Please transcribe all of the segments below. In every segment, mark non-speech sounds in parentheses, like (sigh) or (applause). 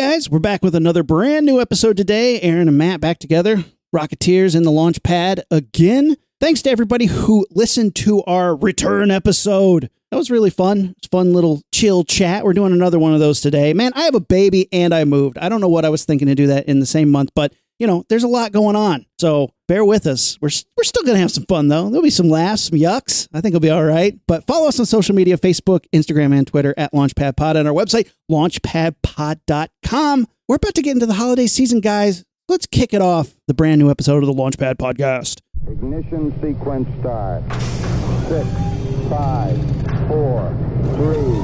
guys, we're back with another brand new episode today. Aaron and Matt back together. Rocketeers in the launch pad again. Thanks to everybody who listened to our return episode. That was really fun. It's fun little chill chat. We're doing another one of those today. Man, I have a baby and I moved. I don't know what I was thinking to do that in the same month, but you know, there's a lot going on. So bear with us. We're, we're still going to have some fun though. There'll be some laughs, some yucks. I think it'll be all right. But follow us on social media Facebook, Instagram, and Twitter at LaunchpadPod and our website, launchpadpod.com. We're about to get into the holiday season, guys. Let's kick it off the brand new episode of the Launchpad Podcast. Ignition sequence start. Six, five, four, three,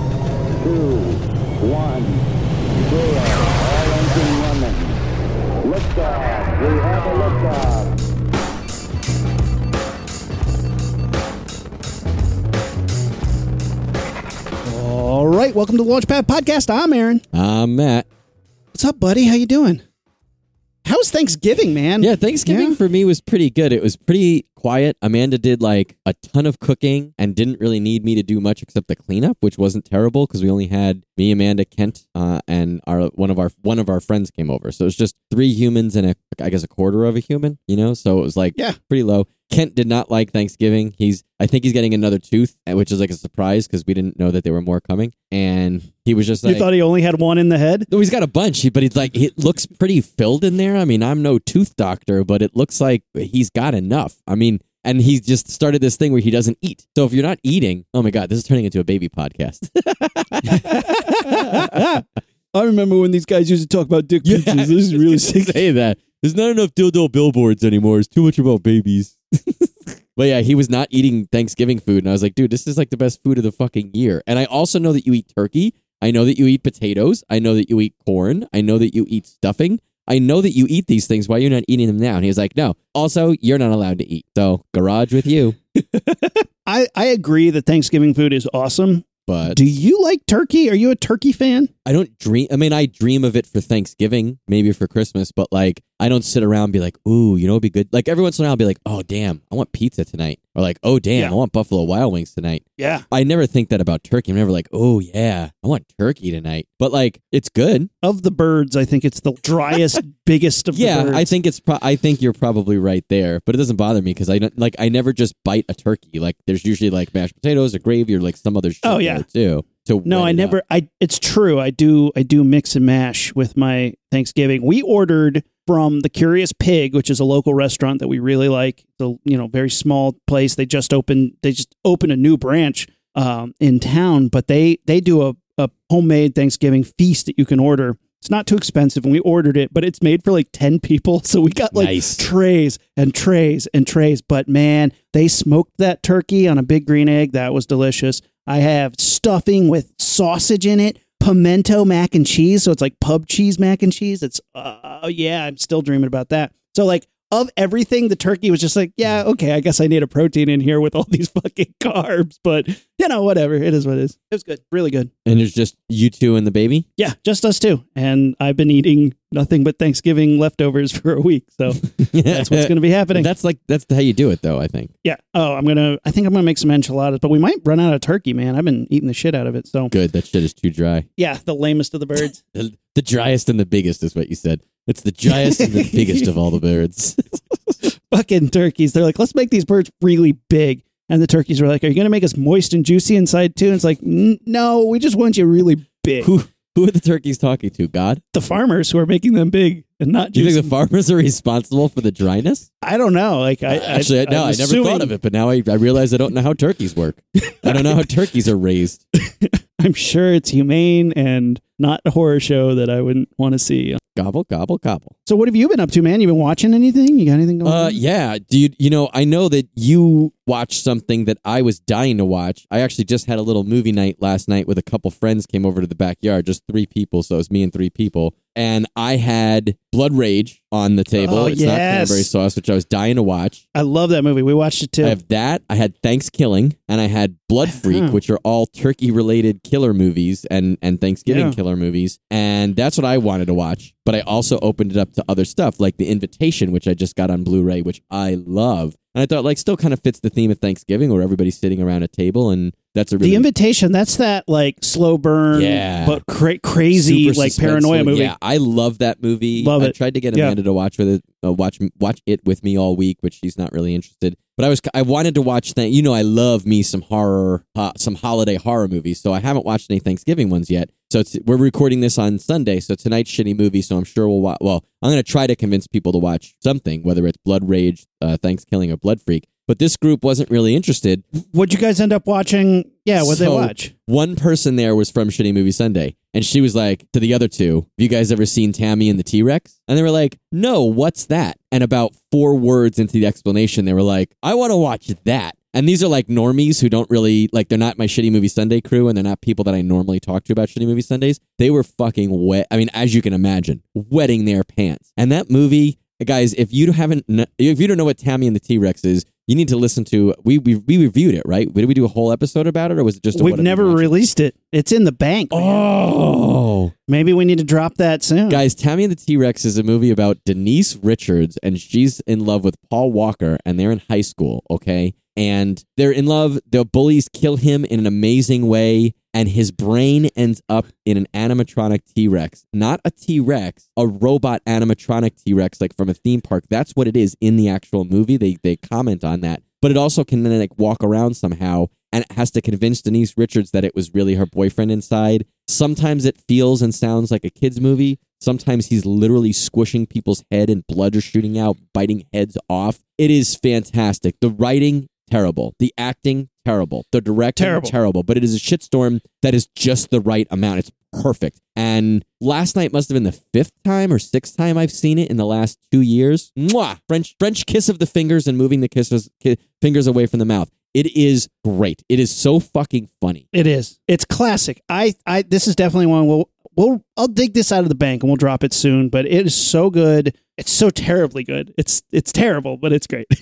two, one, zero. All engine. Liftoff. We have a liftoff. All right, welcome to the Launchpad Podcast. I'm Aaron. I'm Matt. What's up, buddy? How you doing? How's Thanksgiving, man? Yeah, Thanksgiving Yeah. for me was pretty good. It was pretty quiet. Amanda did like a ton of cooking and didn't really need me to do much except the cleanup, which wasn't terrible because we only had me, Amanda, Kent, uh, and our one of our one of our friends came over. So it was just three humans and a I guess a quarter of a human, you know. So it was like Yeah. pretty low. Kent did not like Thanksgiving. He's I think he's getting another tooth, which is like a surprise because we didn't know that there were more coming. And he was just You thought he only had one in the head? No, he's got a bunch, but he's like, it looks pretty filled in there. I mean, I'm no tooth doctor, but it looks like he's got enough. I mean, and he just started this thing where he doesn't eat. So if you're not eating, oh my God, this is turning into a baby podcast. (laughs) I remember when these guys used to talk about dick (laughs) pics. This is (laughs) really sick. Say that. There's not enough dildo billboards anymore. It's too much about babies. (laughs) but yeah, he was not eating Thanksgiving food. And I was like, dude, this is like the best food of the fucking year. And I also know that you eat turkey. I know that you eat potatoes. I know that you eat corn. I know that you eat stuffing. I know that you eat these things. Why you're not eating them now? And he was like, no. Also, you're not allowed to eat. So garage with you. (laughs) I, I agree that Thanksgiving food is awesome. But Do you like turkey? Are you a turkey fan? I don't dream. I mean, I dream of it for Thanksgiving, maybe for Christmas, but like, I don't sit around and be like, ooh, you know, it'd be good. Like, every once in a while, I'll be like, oh, damn, I want pizza tonight. Or like, oh, damn, Yeah. I want Buffalo Wild Wings tonight. Yeah. I never think that about turkey. I'm never like, oh, yeah, I want turkey tonight. But like, it's good. Of the birds, I think it's the driest, (laughs) biggest of the Yeah, birds. I think it's. Pro- I think you're probably right there, but it doesn't bother me because I don't like. I never just bite a turkey. Like, there's usually like mashed potatoes or gravy or like some other shit Oh, yeah. there too. To No, wet I it never. up. I. It's true. I do. I do mix and mash with my Thanksgiving. We ordered from the Curious Pig, which is a local restaurant that we really like. It's a you know very small place. They just opened. They just opened a new branch um, in town, but they they do a, a homemade Thanksgiving feast that you can order. It's not too expensive, and we ordered it, but it's made for like ten people, (laughs) so we got like Nice. trays and trays and trays. But man, they smoked that turkey on a big green egg. That was delicious. I have stuffing with sausage in it, pimento mac and cheese. So it's like pub cheese mac and cheese. It's, uh, yeah, I'm still dreaming about that. So, like, of everything, the turkey was just like, yeah, mm. okay, I guess I need a protein in here with all (laughs) these fucking carbs. But, you know, whatever. It is what it is. It was good. Really good. And there's just you two and the baby. Yeah, just us two. And I've been eating nothing but Thanksgiving leftovers (laughs) for a week. So that's what's going to be (laughs) happening. That's like that's how you do it, though. I think. Yeah. Oh, I'm gonna. I think I'm gonna make some enchiladas, but we might run out of turkey, man. I've been eating the shit out of it. So Good. That shit is too dry. yeah, the lamest of the birds. The, the driest and the biggest is what you said. It's the driest and the (laughs) biggest of all the birds. (laughs) Fucking turkeys. They're like, let's make these birds really big. And the turkeys were like, are you gonna make us moist and juicy inside too? And it's like, no, we just want you really big. who who are the turkeys talking to? God? the farmers who are making them big and not Do you juicy. think the farmers are responsible for the dryness? I don't know. Like I, I Actually, no, I'm I never assuming- thought of it, but now I, I realize I don't know how turkeys work. I don't know how (laughs) turkeys are raised. I'm sure it's humane and not a horror show that I wouldn't want to see. Gobble, gobble, gobble. So what have you been up to, man? You been watching anything? You got anything going? Uh, on? yeah, dude. You know, I know that you watched something that I was dying to watch. I actually just had a little movie night last night with a couple friends came over to the backyard, just three people, so it was me and three people. And I had Blood Rage on the table. Oh, it's not yes. cranberry sauce, which I was dying to watch. I love that movie. We watched it too. I have that. I had ThanksKilling, and I had Blood (laughs) Freak, which are all turkey-related killer movies and and Thanksgiving Yeah. killer movies, and that's what I wanted to watch. But I also opened it up to other stuff like The Invitation, which I just got on Blu-ray, which I love. And I thought like still kind of fits the theme of Thanksgiving where everybody's sitting around a table and that's a really The invitation, that's that like slow burn, Yeah. but cra- crazy super like paranoia movie. Yeah, I love that movie. Love I it. tried to get Yeah. Amanda to watch with it, uh, watch watch it with me all week, but she's not really interested. But I was I wanted to watch that. You know, I love me some horror, uh, some holiday horror movies. So I haven't watched any Thanksgiving ones yet. So it's, we're recording this on Sunday. So tonight's shitty movie. So I'm sure we'll watch. Well, I'm going to try to convince people to watch something, whether it's Blood Rage, uh, ThanksKilling, or Blood Freak. But this group wasn't really interested. What'd you guys end up watching? Yeah, what'd they watch? One person there was from Shitty Movie Sunday, and she was like to the other two, "Have you guys ever seen Tammy and the T Rex?" And they were like, "No, what's that?" And about four words into the explanation, they were like, "I want to watch that." And these are like normies who don't really like. They're not my Shitty Movie Sunday crew, and they're not people that I normally talk to about Shitty Movie Sundays. They were fucking wet. I mean, as you can imagine, wetting their pants. And that movie, guys, if you haven't, if you don't know what Tammy and the T Rex is. You need to listen to we, we we reviewed it right. Did we do a whole episode about it, or was it just a We've never released it. It's in the bank. man. Oh, Maybe we need to drop that soon. guys, Tammy and the T Rex is a movie about Denise Richards, and she's in love with Paul Walker, and they're in high school, okay? And they're in love. The bullies kill him in an amazing way, and his brain ends up in an animatronic T Rex. Not a T Rex, a robot animatronic T Rex, like from a theme park. That's what it is in the actual movie. They, they comment on that. But it also can then like walk around somehow and it has to convince Denise Richards that it was really her boyfriend inside. Sometimes it feels and sounds like a kid's movie. Sometimes he's literally squishing people's head and blood is shooting out, biting heads off. It is fantastic. The writing, terrible. The acting, terrible. The directing, Terrible. terrible. But it is a shitstorm that is just the right amount. It's perfect. And last night must have been the fifth time or sixth time I've seen it in the last two years. Mwah! French French kiss of the fingers and moving the kisses, ki- fingers away from the mouth. It is great. It is so fucking funny. It is. It's classic. I, I this is definitely one we'll we'll I'll dig this out of the bank and we'll drop it soon, but it is so good. It's so terribly good. It's it's terrible, but it's great. (laughs)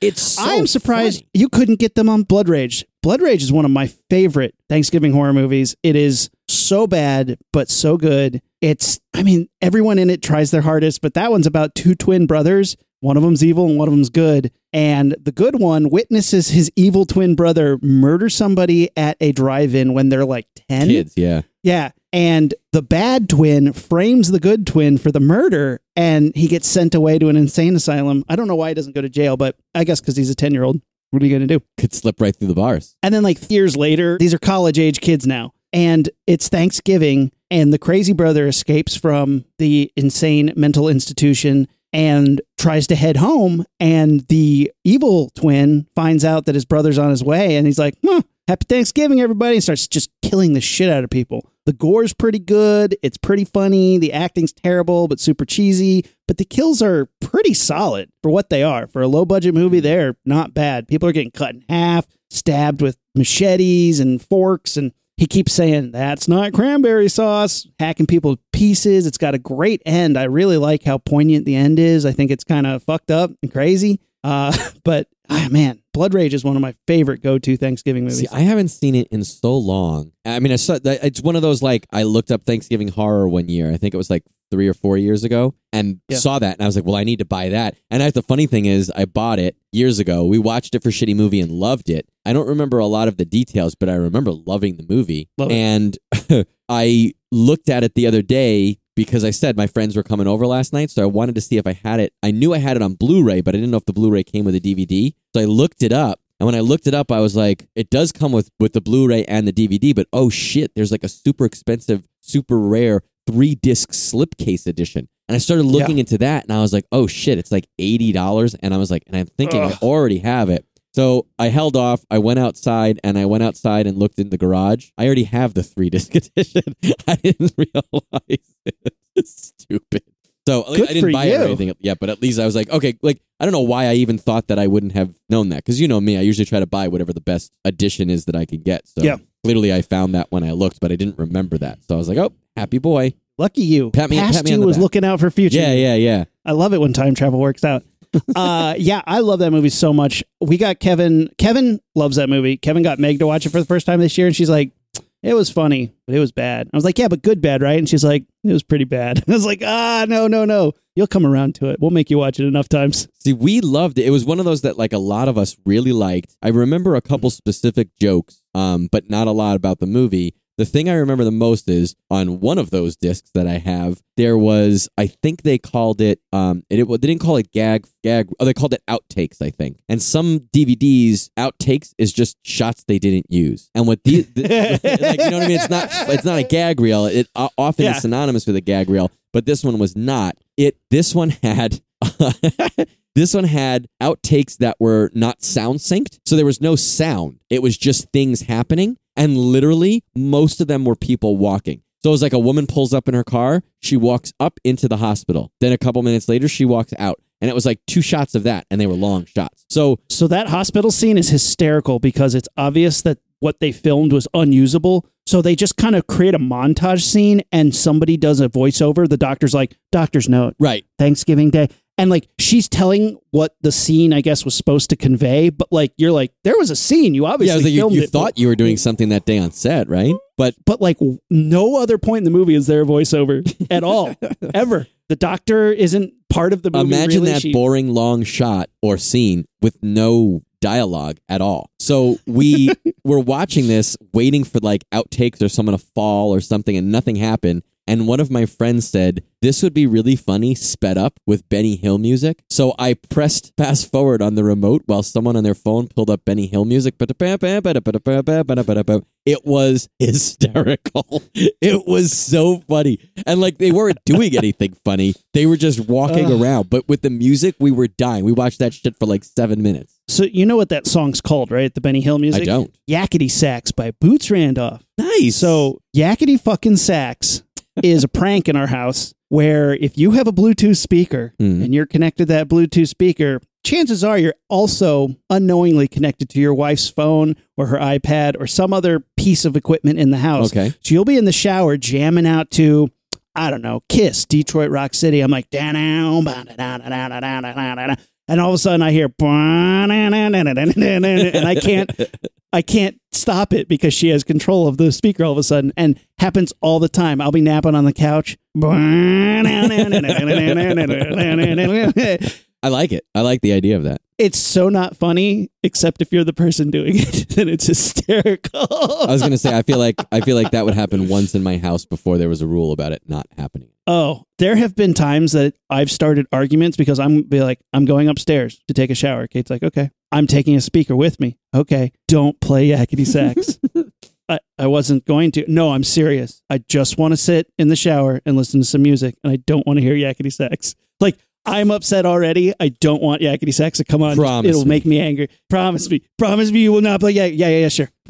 It's so I'm surprised funny. you couldn't get them on Blood Rage. Blood Rage is one of my favorite Thanksgiving horror movies. It is so bad, but so good. It's, I mean, everyone in it tries their hardest, but that one's about two twin brothers. One of them's evil and one of them's good. And the good one witnesses his evil twin brother murder somebody at a drive in when they're like 10. Kids, yeah. Yeah. And the bad twin frames the good twin for the murder and he gets sent away to an insane asylum. I don't know why he doesn't go to jail, but I guess because he's a 10 year old. What are you going to do? Could slip right through the bars. And then, like, years later, these are college age kids now. And it's Thanksgiving, and the crazy brother escapes from the insane mental institution and tries to head home. And the evil twin finds out that his brother's on his way, and he's like, huh, Happy Thanksgiving, everybody. And starts just killing the shit out of people. The gore's pretty good. It's pretty funny. The acting's terrible, but super cheesy. But the kills are pretty solid for what they are. For a low budget movie, mm-hmm. they're not bad. People are getting cut in half, stabbed with machetes and forks. And he keeps saying, That's not cranberry sauce, hacking people to pieces. It's got a great end. I really like how poignant the end is. I think it's kind of fucked up and crazy. Uh, (laughs) but ah, man, Blood Rage is one of my favorite go to Thanksgiving movies. See, I haven't seen it in so long. I mean, I saw it's one of those like I looked up Thanksgiving horror one year. I think it was like three or four years ago, and Yeah. saw that, and I was like, "Well, I need to buy that." And I, the funny thing is, I bought it years ago. We watched it for Shitty Movie and loved it. I don't remember a lot of the details, but I remember loving the movie. Love and (laughs) I looked at it the other day because I said my friends were coming over last night, so I wanted to see if I had it. I knew I had it on Blu-ray, but I didn't know if the Blu-ray came with a DVD. So I looked it up, and when I looked it up, I was like, it does come with with the Blu-ray and the DVD, but oh shit, there's like a super expensive, super rare three disc slipcase edition. And I started looking into that, and I was like, oh shit, it's like eighty dollars. And I was like, and I'm thinking Ugh. I already have it. So I held off. I went outside and I went outside and looked in the garage. I already have the three (laughs) disc edition. I didn't (laughs) realize it. (laughs) Stupid. So Good I didn't buy it or anything yet, but at least I was like, okay, like I don't know why I even thought that I wouldn't have known that because you know me, I usually try to buy whatever the best edition is that I can get. So Yeah. clearly I found that when I looked, but I didn't remember that. So I was like, oh, happy boy. Lucky you. Pat me- Past pat me you was back. looking out for future. Yeah, yeah, yeah. I love it when time travel works out. Uh, yeah, I love that movie so much. We got Kevin. Kevin loves that movie. Kevin got Meg to watch it for the first time this year, and she's like, It was funny, but it was bad. I was like, yeah, but good bad, right? And she's like, it was pretty bad. (laughs) I was like, ah, no, no, no. You'll come around to it. We'll make you watch it enough times. See, we loved it. It was one of those that like a lot of us really liked. I remember a couple specific jokes, um, but not a lot about the movie. The thing I remember the most is on one of those discs that I have, there was I think they called it um it, they didn't call it gag gag oh they called it outtakes I think. And some DVDs outtakes is just shots they didn't use. And what the, the (laughs) like you know what I mean it's not it's not a gag reel. It uh, often Yeah. is synonymous with a gag reel, but this one was not. It this one had (laughs) This one had outtakes that were not sound synced. So there was no sound. It was just things happening. And literally, most of them were people walking. So it was like a woman pulls up in her car, she walks up into the hospital. Then a couple minutes later, she walks out. And it was like two shots of that, and they were long shots. So So that hospital scene is hysterical because it's obvious that what they filmed was unusable. So they just kind of create a montage scene and somebody does a voiceover. The doctor's like, doctor's note, right, Thanksgiving Day. And like she's telling what the scene, I guess, was supposed to convey, but like you're like, there was a scene. You obviously yeah, like, you, you thought you were doing something that day on set, right? But but like no other point in the movie is there a voiceover (laughs) at all, ever. The doctor isn't part of the movie. imagine really. that She- boring long shot or scene with no dialogue at all. So we (laughs) were watching this, waiting for like outtakes or someone to fall or something, and nothing happened. And one of my friends said, This would be really funny, sped up with Benny Hill music. So I pressed fast forward on the remote while someone on their phone pulled up Benny Hill music. It was hysterical. (laughs) It was so funny. And like they weren't doing anything funny, they were just walking around. But with the music, we were dying. We watched that shit for like seven minutes. So you know what that song's called, right? The Benny Hill music. I don't. Yakety Sax by Boots Randolph. Nice. So Yakety fucking Sax is a prank in our house where if you have a Bluetooth speaker Mm. and you're connected to that Bluetooth speaker, chances are you're also unknowingly connected to your wife's phone or her iPad or some other piece of equipment in the house. Okay. So you'll be in the shower jamming out to, I don't know, Kiss, Detroit Rock City. I'm like, down, and all of a sudden I hear, and I can't, I can't stop it because she has control of the speaker all of a sudden, and happens all the time. I'll be napping on the couch. (laughs) I like it. I like the idea of that. It's so not funny, except if you're the person doing it, (laughs) then it's hysterical. I was gonna say I feel like I feel like that would happen once in my house before there was a rule about it not happening. Oh, there have been times that I've started arguments because I'm be like, I'm going upstairs to take a shower. Kate's like, okay. I'm taking a speaker with me. Okay. Don't play yakety sax. (laughs) I, I wasn't going to. No, I'm serious. I just want to sit in the shower and listen to some music, and I don't want to hear yakety sax. Like, I'm upset already. I don't want yakety sax to come on. Promise It'll me. make me angry. Promise me. Promise me you will not play. Yeah, yeah, yeah, yeah sure. (laughs)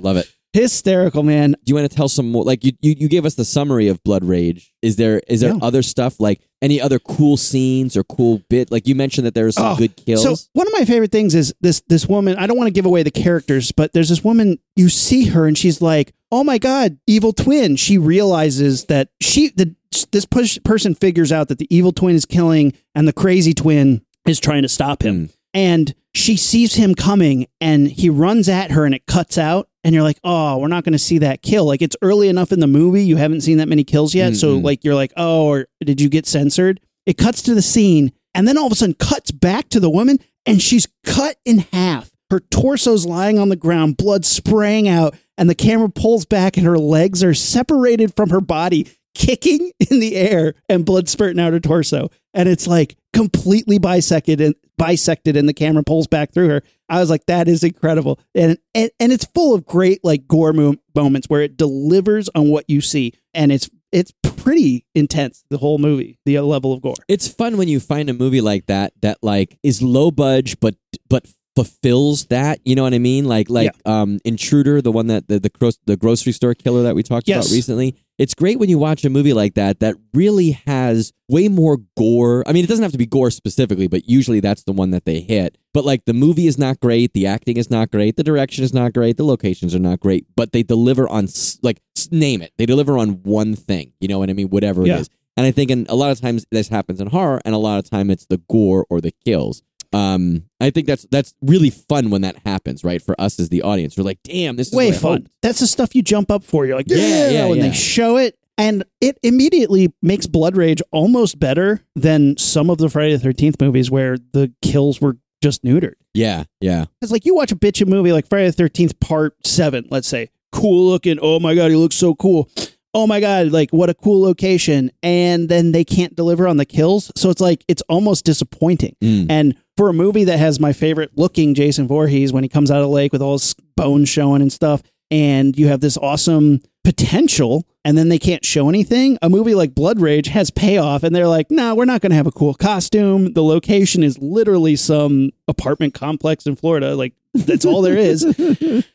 Love it. Hysterical, man. Do you want to tell some more? Like you, you, you gave us the summary of Blood Rage. Is there is there Yeah. other stuff like any other cool scenes or cool bit? Like you mentioned that there are some Oh, good kills. So one of my favorite things is this this woman. I don't want to give away the characters, but there's this woman. You see her, and she's like, "Oh my god, evil twin." She realizes that she the this push, person figures out that the evil twin is killing, and the crazy twin is trying to stop him. Mm. And she sees him coming, and he runs at her, and it cuts out. And you're like, "Oh, we're not going to see that kill." Like it's early enough in the movie, you haven't seen that many kills yet. So Mm-mm. like you're like, "Oh, or did you get censored?" It cuts to the scene, and then all of a sudden cuts back to the woman, and she's cut in half. Her torso's lying on the ground, blood spraying out, and the camera pulls back, and her legs are separated from her body, kicking (laughs) in the air, and blood spurting out her torso. And it's like completely bisected and bisected, and the camera pulls back through her. I was like, that is incredible, and and, and it's full of great like gore mo- moments where it delivers on what you see, and it's it's pretty intense. The whole movie, the level of gore. it's fun when you find a movie like that that like is low budge but but fulfills that. You know what I mean? Like like um Intruder, the one that the the, the grocery store killer that we talked Yes. about recently. It's great when you watch a movie like that that really has way more gore. I mean, it doesn't have to be gore specifically, but usually that's the one that they hit. But like the movie is not great, the acting is not great, the direction is not great, the locations are not great, but they deliver on like name it. They deliver on one thing. You know what I mean? Whatever Yeah. it is. And I think in, a lot of times this happens in horror, and a lot of time it's the gore or the kills. Um, I think that's that's really fun when that happens, right? For us as the audience, we're like, damn, this is Way fun. That's the stuff you jump up for. You're like, Yeah, yeah, yeah, when yeah. they show it. And it immediately makes Blood Rage almost better than some of the Friday the 13th movies where the kills were just neutered. Yeah, yeah, Because, like, you watch a bitchin' movie like Friday the 13th Part 7, let's say, cool looking. Oh my God, he looks so cool. Oh my God, like, what a cool location. And then they can't deliver on the kills. So it's like, it's almost disappointing. Mm. And for a movie that has my favorite looking Jason Voorhees when he comes out of the lake with all his bones showing and stuff, and you have this awesome potential, and then they can't show anything, a movie like Blood Rage has payoff, and they're like, no, we're not going to have a cool costume. The location is literally some apartment complex in Florida. Like, that's all there is. (laughs)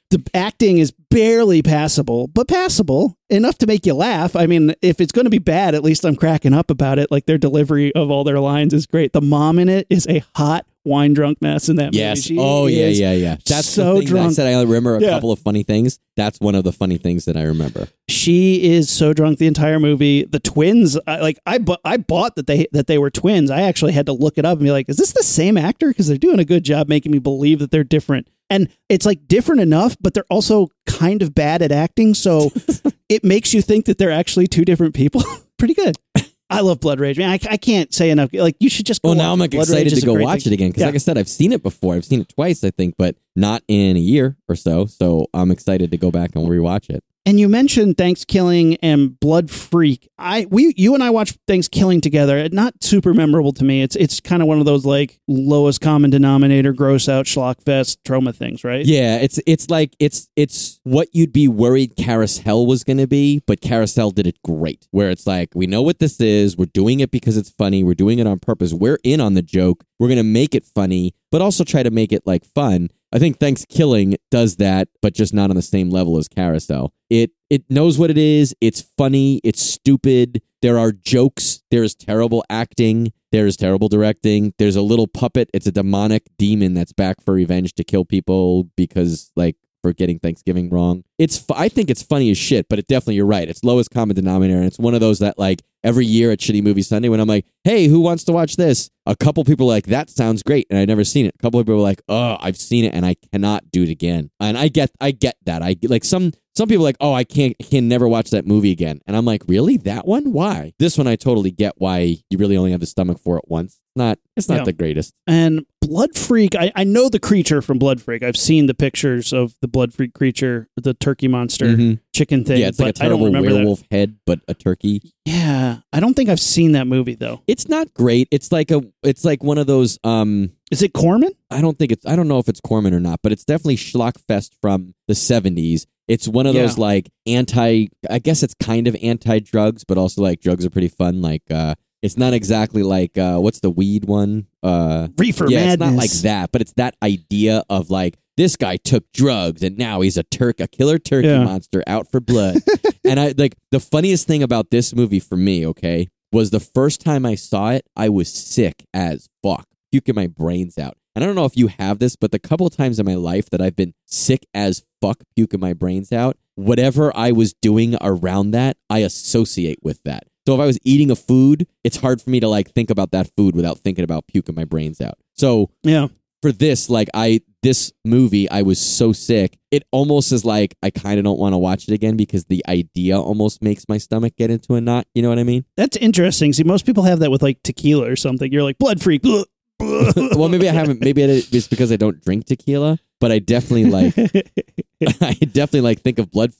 the acting is barely passable, but passable enough to make you laugh. I mean, if it's going to be bad, at least I'm cracking up about it. Like their delivery of all their lines is great. The mom in it is a hot wine drunk mess in that movie. yes. She Oh yeah, yeah, yeah. That's so the thing that I drunk. said. I remember a Yeah. couple of funny things. That's one of the funny things that I remember. She is so drunk the entire movie. The twins, I, like I, bu- I bought that they that they were twins. I actually had to look it up and be like, is this the same actor? Because they're doing a good job making me believe that they're different. And it's like different enough, but they're also kind of bad at acting. So (laughs) it makes you think that they're actually two different people. (laughs) Pretty good. I love Blood Rage. Man, I, I can't say enough. Like you should just go. Well, now watch I'm like Blood excited to go watch thing. it again because, Yeah. like I said, I've seen it before. I've seen it twice, I think, but not in a year or so. So I'm excited to go back and rewatch it. And you mentioned ThanksKilling and Blood Freak. I we you and I watched ThanksKilling together. Not super memorable to me. It's it's kind of one of those like lowest common denominator, gross out schlock fest trauma things, right? Yeah, it's it's like it's it's what you'd be worried Carousel was going to be, but Carousel did it great. Where it's like we know what this is, we're doing it because it's funny, we're doing it on purpose. We're in on the joke. We're going to make it funny, but also try to make it like fun. I think ThanksKilling does that, but just not on the same level as Carousel. It it knows what it is. It's funny. It's stupid. There are jokes. There is terrible acting. There is terrible directing. There's a little puppet. It's a demonic demon that's back for revenge to kill people because like for getting Thanksgiving wrong. It's I think it's funny as shit, but it definitely you're right. It's lowest common denominator, and it's one of those that like every year at Shitty Movie Sunday when I'm like, hey, who wants to watch this? A couple people like that sounds great, and I've never seen it. A couple people are like, oh, I've seen it and I cannot do it again. And I get I get that. I like some some people like, oh, I can't I can never watch that movie again. And I'm like, really? That one? Why? This one I totally get why you really only have the stomach for it once. Not it's not Yeah. the greatest. And Blood Freak, I, I know the creature from Blood Freak. I've seen the pictures of the Blood Freak creature, the turkey monster Mhm. chicken thing. Yeah, it's like a but I don't terrible remember werewolf head, but a turkey. Yeah, I don't think I've seen that movie though. It's not great. It's like a it's like one of those um Is it Corman? I don't think it's I don't know if it's Corman or not, but it's definitely Schlockfest from the 70s. It's one of those like anti I guess it's kind of anti drugs, but also like drugs are pretty fun like uh it's not exactly like uh what's the weed one? Uh Reefer yeah, Madness. it's not like that, but it's that idea of like this guy took drugs and now he's a turk, a killer turkey Yeah. monster out for blood. (laughs) and I like the funniest thing about this movie for me, okay, was the first time I saw it, I was sick as fuck, puking my brains out. And I don't know if you have this, but the couple of times in my life that I've been sick as fuck, puking my brains out, whatever I was doing around that, I associate with that. So if I was eating a food, it's hard for me to like think about that food without thinking about puking my brains out. So Yeah. for this, like I this movie, I was so sick. It almost is like I kind of don't want to watch it again because the idea almost makes my stomach get into a knot. You know what I mean? That's interesting. See, most people have that with like tequila or something. You're like blood freak. (laughs) (laughs) Well, maybe I haven't. Maybe it's because I don't drink tequila, but I definitely like. (laughs) I definitely like think of blood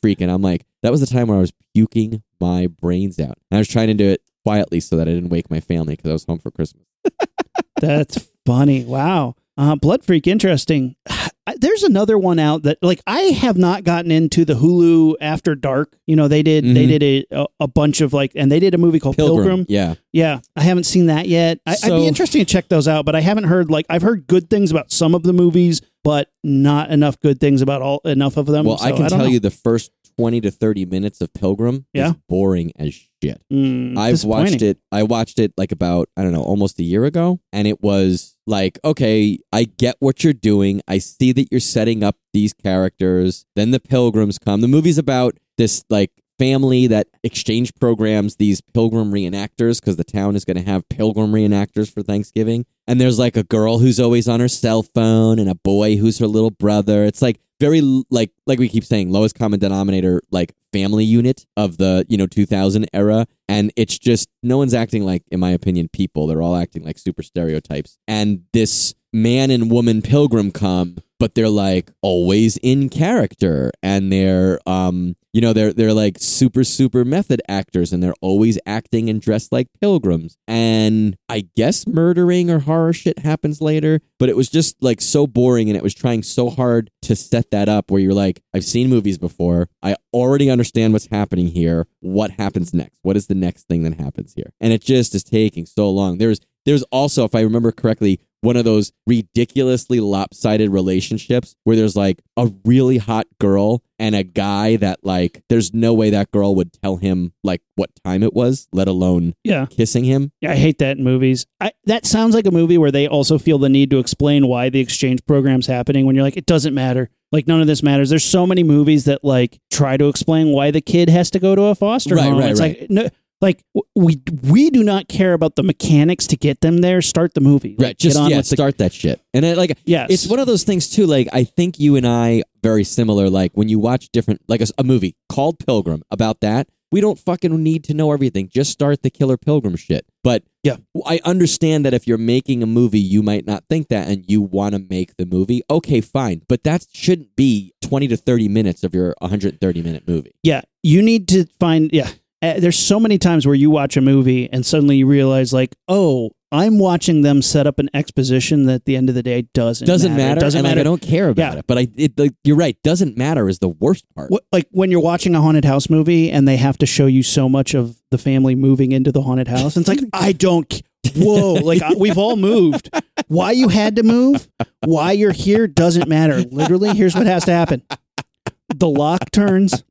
freak, and I'm like, that was the time where I was puking my brains out. And I was trying to do it quietly so that I didn't wake my family because I was home for Christmas. (laughs) That's funny. Wow. Uh, Blood Freak, interesting. There's another one out that, like, I have not gotten into the Hulu After Dark. You know, they did they Mhm. did a, a bunch of like, and they did a movie called Pilgrim. Pilgrim, yeah. Yeah, I haven't seen that yet. I, I'd be interested to check those out, but I haven't heard like I've heard good things about some of the movies, but not enough good things about all enough of them. Well, I can don't tell know. you the first twenty to thirty minutes of Pilgrim Yeah? is boring as shit. Mm, I've watched it. I watched it like about I don't know, almost a year ago, and it was like, okay, I get what you're doing. I see that you're setting up these characters. Then the pilgrims come. The movie's about this like family that exchange programs these pilgrim reenactors because the town is going to have pilgrim reenactors for Thanksgiving. And there's like a girl who's always on her cell phone and a boy who's her little brother. It's like very like like we keep saying lowest common denominator like family unit of the you know 2000 era. And it's just no one's acting like in my opinion people. They're all acting like super stereotypes. And this man and woman pilgrim come but they're like always in character. And they're um you know they're they're like super super method actors and they're always acting and dressed like pilgrims. And i guess murdering or horror shit happens later but it was just like so boring and it was trying so hard to set that up where you're like i've seen movies before. I already understand what's happening here. What happens next? What is the next thing that happens here? And it just is taking so long. There's there's also if i remember correctly one of those ridiculously lopsided relationships where there's like a really hot girl and a guy that like there's no way that girl would tell him like what time it was, let alone Yeah. kissing him. Yeah, I hate that in movies. I, that sounds like a movie where they also feel the need to explain why the exchange program's happening when you're like, it doesn't matter. Like, none of this matters. There's so many movies that, like, try to explain why the kid has to go to a foster Right, home. right, it's right. like, no, like, we we do not care about the mechanics to get them there. Start the movie. Like, right, just get on yeah, with the, start that shit. And it, like Yes. it's one of those things too. Like I think you and I very similar. Like when you watch different, like a movie called Pilgrim about that. We don't fucking need to know everything. Just start the Killer Pilgrim shit. But Yeah. I understand that if you're making a movie, you might not think that, and you want to make the movie. Okay, fine, but that shouldn't be twenty to thirty minutes of your 130 minute movie. Yeah, you need to find. Yeah, uh, there's so many times where you watch a movie and suddenly you realize, like, oh, I'm watching them set up an exposition that at the end of the day doesn't Doesn't matter. matter. Doesn't and, like, matter. I don't care about Yeah. it. But I, it, like, you're right. Doesn't matter is the worst part. What, like when you're watching a haunted house movie and they have to show you so much of the family moving into the haunted house, and it's like I don't. Whoa! Like I- we've all moved. Why you had to move? Why you're here doesn't matter. Literally, here's what has to happen: the lock turns,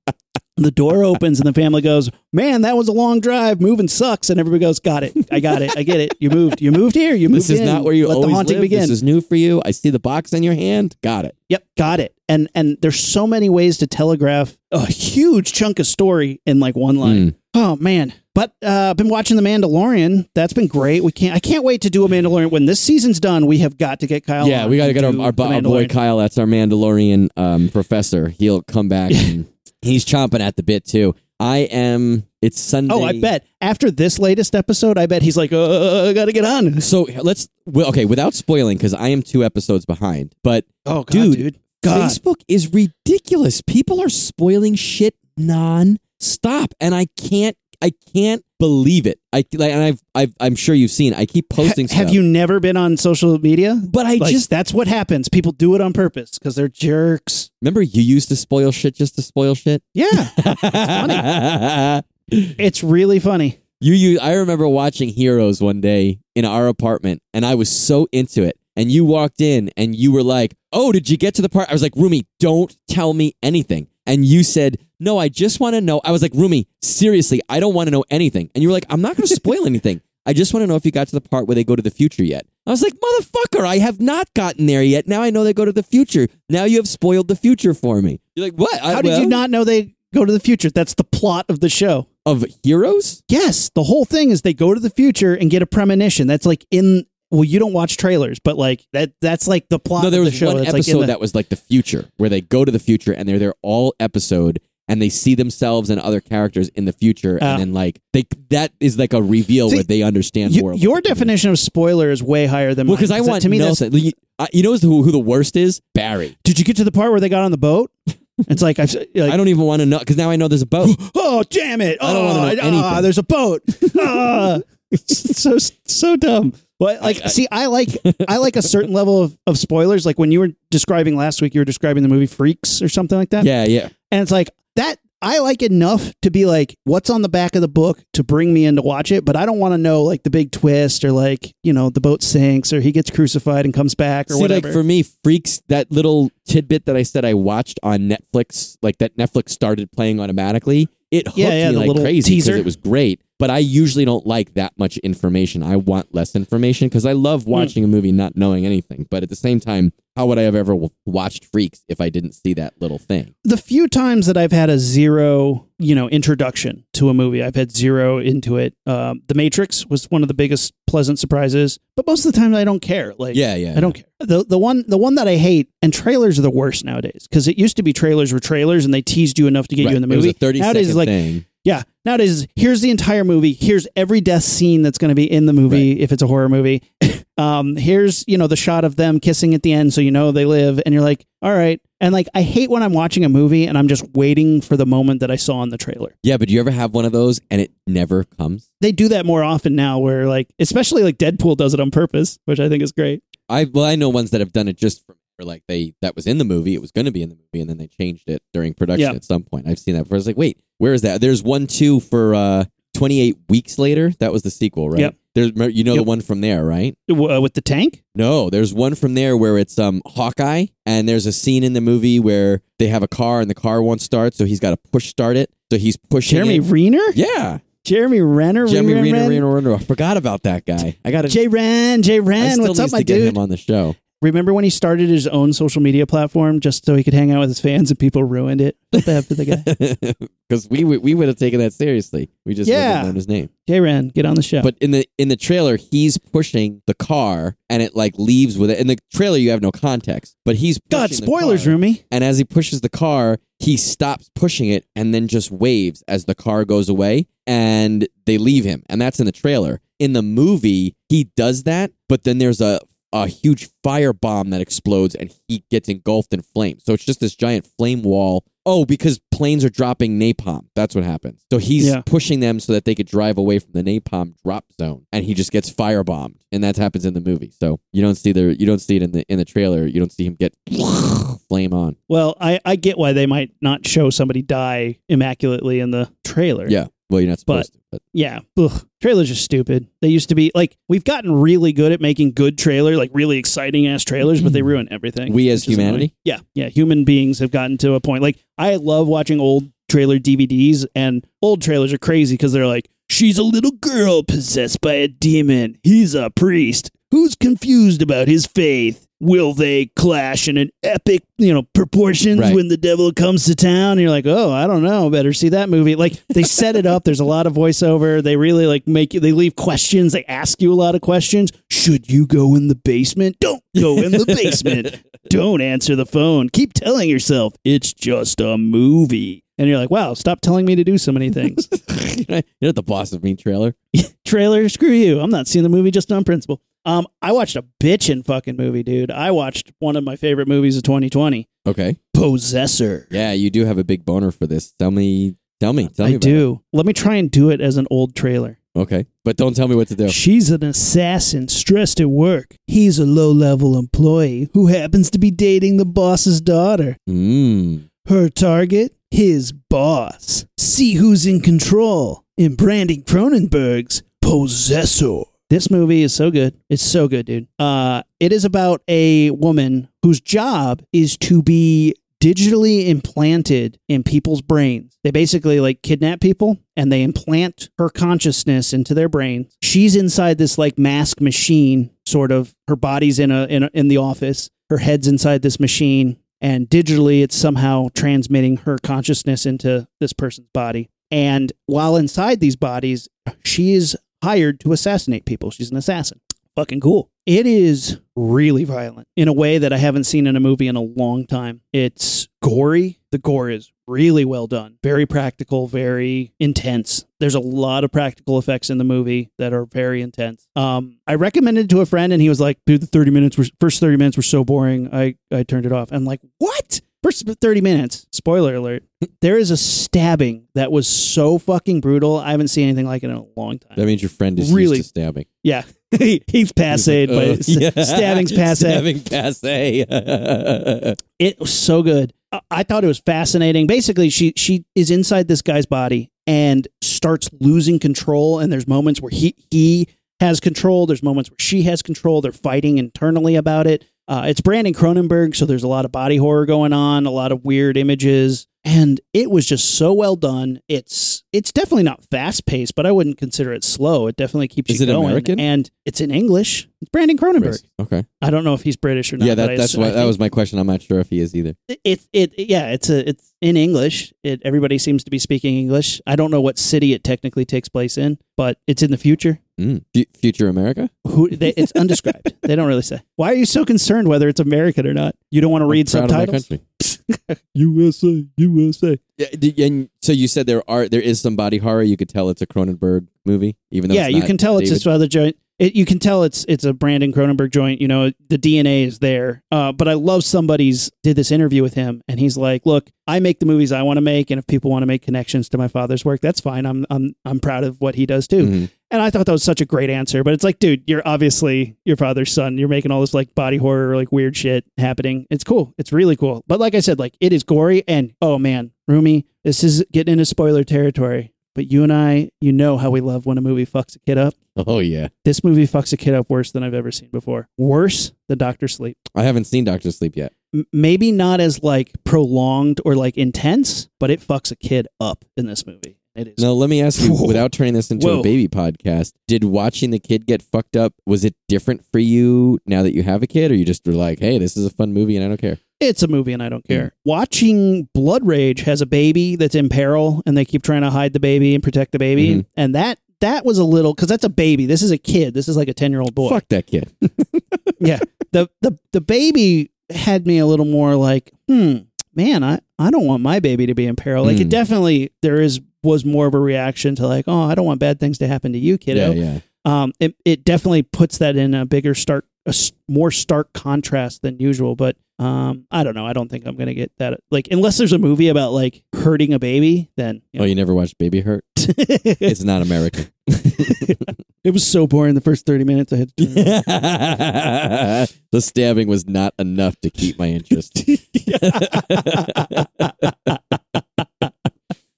the door opens, and the family goes, "Man, that was a long drive. Moving sucks." And everybody goes, "Got it. I got it. I get it. You moved. You moved here. You moved This is in. not where you Let always the haunting live. begin." This is new for you. I see the box in your hand. Got it. Yep, got it. And and there's so many ways to telegraph a huge chunk of story in like one line. Mm. Oh man. But uh, I've been watching The Mandalorian. That's been great. We can't. I can't wait to do a Mandalorian when this season's done. We have got to get Kyle. yeah, on we got to get our, do our, bo- The our boy Mandalorian. Kyle. That's our Mandalorian um, professor. He'll come back (laughs) and he's chomping at the bit too. I am. It's Sunday. Oh, I bet after this latest episode, I bet he's like, uh, I gotta get on. So let's. Well, okay, without spoiling, because I am two episodes behind. But Oh, God, Dude, dude, God. Facebook is ridiculous. People are spoiling shit non-stop, and I can't. I can't believe it. I like, and I've, I've, I'm sure you've seen. I keep posting. Ha- have you never been on social media? But I Like, just that's what happens. People do it on purpose because they're jerks. remember you used to spoil shit just to spoil shit. Yeah, it's funny. (laughs) it's really funny. You, you, I remember watching Heroes one day in our apartment, and I was so into it. And you walked in, and you were like, "Oh, did you get to the part?" I was like, "Rumi, don't tell me anything." And you said, "No, I just want to know." I was like, "Rumi, seriously, I don't want to know anything." And you were like, "I'm not going to spoil (laughs) anything. I just want to know if you got to the part where they go to the future yet." I was like, "Motherfucker, I have not gotten there yet. Now I know they go to the future. Now you have spoiled the future for me." You're like, "What? I- How did you not know they go to the future? That's the plot of the show. of Heroes?" Yes, the whole thing is they go to the future and get a premonition. That's like in well, you don't watch trailers, but like that that's like the plot No, there of was the show. one It's episode like the, that was like the future, where they go to the future and they're there all episode, and they see themselves and other characters in the future, Ah. and then like they that is like a reveal See, where they understand more. of your definition of spoiler is way higher than Well, because I want to me no that's. You, I- you know who, who the worst is? Barry. Did you get to the part where they got on the boat? (laughs) It's like I've like, I don't even want to know because now I know there's a boat. (gasps) oh damn it! I don't oh, know ah, anything. there's a boat. (laughs) It's so so dumb. But like, I- I- see, I like I like a certain level of, of spoilers. Like when you were describing last week, you were describing the movie Freaks or something like that. yeah, yeah. And it's like that I like enough to be like, what's on the back of the book to bring me in to watch it, but I don't want to know like the big twist or like, you know, the boat sinks or he gets crucified and comes back or See, whatever. like for me, Freaks, that little tidbit that I said I watched on Netflix, like that Netflix started playing automatically, it hooked Yeah, yeah, me like crazy because it was great. But I usually don't like that much information. I want less information because I love Hmm. watching a movie not knowing anything. But at the same time, how would I have ever watched Freaks if I didn't see that little thing? the few times that I've had a zero, you know, introduction to a movie, I've had zero into it. Um, the Matrix was one of the biggest pleasant surprises, but most of the time I don't care. Like, Yeah, yeah. I don't care. The the one the one that I hate, and trailers are the worst nowadays because it used to be trailers were trailers and they teased you enough to get Right. you in the It was movie. a 30 nowadays, second like thing. yeah, nowadays here's the entire movie. Here's every death scene that's going to be in the movie if it's a horror movie. (laughs) um, here's you know the shot of them kissing at the end, so you know they live, and you're like, all right. And like, I hate when I'm watching a movie and I'm just waiting for the moment that I saw in the trailer. Yeah, but do you ever have one of those and it never comes? They do that more often now, where like, especially like Deadpool does it on purpose, which I think is great. I well, I know ones that have done it just for or like they that was in the movie, it was going to be in the movie, and then they changed it during production Yeah. at some point. I've seen that. Before. I was like, wait, where is that? There's one too for uh, 28 weeks later. That was the sequel, right? Yep. There's you know Yep. the one from there, right? Uh, with the tank, No, there's one from there where it's um Hawkeye, and there's a scene in the movie where they have a car and the car won't start, so he's got to push start it. So he's pushing. Jeremy it. Renner, Yeah, Jeremy Renner, Jeremy Renner, Renner, Renner? Renner. I forgot about that guy. I got. Jay Ren, Jay Ren, what's up, my to get dude? him on the show. Remember when he started his own social media platform just so he could hang out with his fans and people ruined it? Felt bad for the guy. (laughs) Because we would- we would have taken that seriously. We just Yeah. wouldn't known his name. Jay Ren, get on the show. But in the in the trailer, he's pushing the car, and it like leaves with it. In the trailer, you have no context, but he's God, the spoilers, car. Roomy. And as he pushes the car, he stops pushing it and then just waves as the car goes away and they leave him. And that's in the trailer. In the movie, he does that, but then there's a a huge fire bomb that explodes and he gets engulfed in flames. So it's just this giant flame wall. Oh, because planes are dropping napalm. That's what happens. So he's Yeah. pushing them so that they could drive away from the napalm drop zone and he just gets firebombed. And that happens in the movie. So you don't see the you don't see it in the in the trailer. You don't see him get (laughs) flame on. Well, I, I get why they might not show somebody die immaculately in the trailer. Yeah. Well, you're not supposed to. But Yeah. Ugh. Trailers are stupid. They used to be like we've gotten really good at making good trailer, like really exciting ass trailers, but they mm-hmm. ruin everything. We as which is annoying. humanity? Yeah. Yeah. Human beings have gotten to a point. Like I love watching old trailer DVDs and old trailers are crazy because they're like, She's a little girl possessed by a demon. He's a priest. Who's confused about his faith? Will they clash in an epic, you know, proportions Right. when the devil comes to town? And you're like, oh, I don't know. Better see that movie. Like they set it up. There's a lot of voiceover. They really like make you. They leave questions. They ask you a lot of questions. Should you go in the basement? Don't go in the basement. (laughs) Don't answer the phone. Keep telling yourself it's just a movie. And you're like, wow, stop telling me to do so many things. (laughs) you're not the boss of me trailer. (laughs) Trailer, screw you. I'm not seeing the movie just on principle. Um, I watched a bitchin' fucking movie, dude. I watched one of my favorite movies of 2020, Okay. Possessor. Yeah, you do have a big boner for this. Tell me. Tell me. Tell me I do. Let me try and do it as an old trailer. Okay, but don't tell me what to do. She's an assassin stressed at work. He's a low level employee who happens to be dating the boss's daughter. Mm. Her target? His boss. See who's in control in Brandon Cronenberg's Possessor. This movie is so good. It's so good, dude. Uh, it is about a woman whose job is to be digitally implanted in people's brains. They basically like kidnap people and they implant her consciousness into their brains. She's inside this like mask machine, sort of. Her body's in a in, a, in the office. Her head's inside this machine and digitally it's somehow transmitting her consciousness into this person's body. And while inside these bodies, she is hired to assassinate people. She's an assassin. Fucking cool. It is really violent in a way that I haven't seen in a movie in a long time. It's gory. The gore is really well done, very practical, very intense. There's a lot of practical effects in the movie that are very intense. Um, I recommended it to a friend, and he was like, "Dude, the 30 minutes were first 30 minutes were so boring. I I turned it off." I'm like, "What?" First 30 minutes. Spoiler alert. There is a stabbing that was so fucking brutal. I haven't seen anything like it in a long time. That means your friend is Really? stabbing. Yeah, (laughs) he's passe, He's like, but "Oh, yeah. stabbing's (laughs) passe. Stabbing passe. (laughs) It was so good. I- I thought it was fascinating. Basically, she she is inside this guy's body and starts losing control. And there's moments where he he has control. There's moments where she has control. They're fighting internally about it. Uh, it's Brandon Cronenberg, so there's a lot of body horror going on, a lot of weird images, and it was just so well done. It's it's definitely not fast paced, but I wouldn't consider it slow. It definitely keeps Is you it going, American? and it's in English. It's Brandon Cronenberg. Okay. I don't know if he's British or not. yeah, that, I that's I what that was my question. I'm not sure if he is either. it, it yeah it's a it's in english it everybody seems to be speaking english i don't know what city it technically takes place in but it's in the future Mm. Fu- Future America. who they, it's undescribed (laughs) they don't really say why are you so concerned whether it's american or not you don't want to read I'm of my subtitles country. (laughs) usa usa Yeah, did- and so you said there are there is some body horror. You could tell it's a Cronenberg movie, even though yeah it's you not can tell it's David. his other joint it, you can tell it's it's a brandon cronenberg joint you know the dna is there uh, but i love somebody's did this interview with him and he's like look i make the movies i want to make and if people want to make connections to my father's work that's fine i'm i'm i'm proud of what he does too Mhm. And I thought that was such a great answer. But it's like, dude, you're obviously your father's son. You're making all this like body horror, like weird shit happening. It's cool. It's really cool. But like I said, like it is gory. And oh man, Rumi, this is getting into spoiler territory. But you and I, you know how we love when a movie fucks a kid up. Oh yeah, This movie fucks a kid up worse than I've ever seen before. Worse than Doctor Sleep. I haven't seen Doctor Sleep yet. M- maybe not as like prolonged or like intense, but it fucks a kid up in this movie. It is. Now let me ask you, Whoa. without turning this into Whoa. a baby podcast, did watching the kid get fucked up was it different for you now that you have a kid, or you just were like, hey, this is a fun movie and I don't care? It's a movie and I don't care. Watching Blood Rage has a baby that's in peril and they keep trying to hide the baby and protect the baby. Mhm. And that that was a little cuz that's a baby. This is a kid. This is like a 10-year-old boy. Fuck that kid. (laughs) (laughs) Yeah. The the the baby had me a little more like, "Hmm, man, I I don't want my baby to be in peril." Like it Mm. definitely there is was more of a reaction to like, "Oh, I don't want bad things to happen to you, kiddo." yeah, yeah. um, it, it definitely puts that in a bigger stark a more stark contrast than usual but um, i don't know i don't think i'm gonna get that like unless there's a movie about like hurting a baby then you Oh, you never watched Baby Hurt? (laughs) It's not American. (laughs) it was so boring the first 30 minutes i had to (laughs) the stabbing was not enough to keep my interest.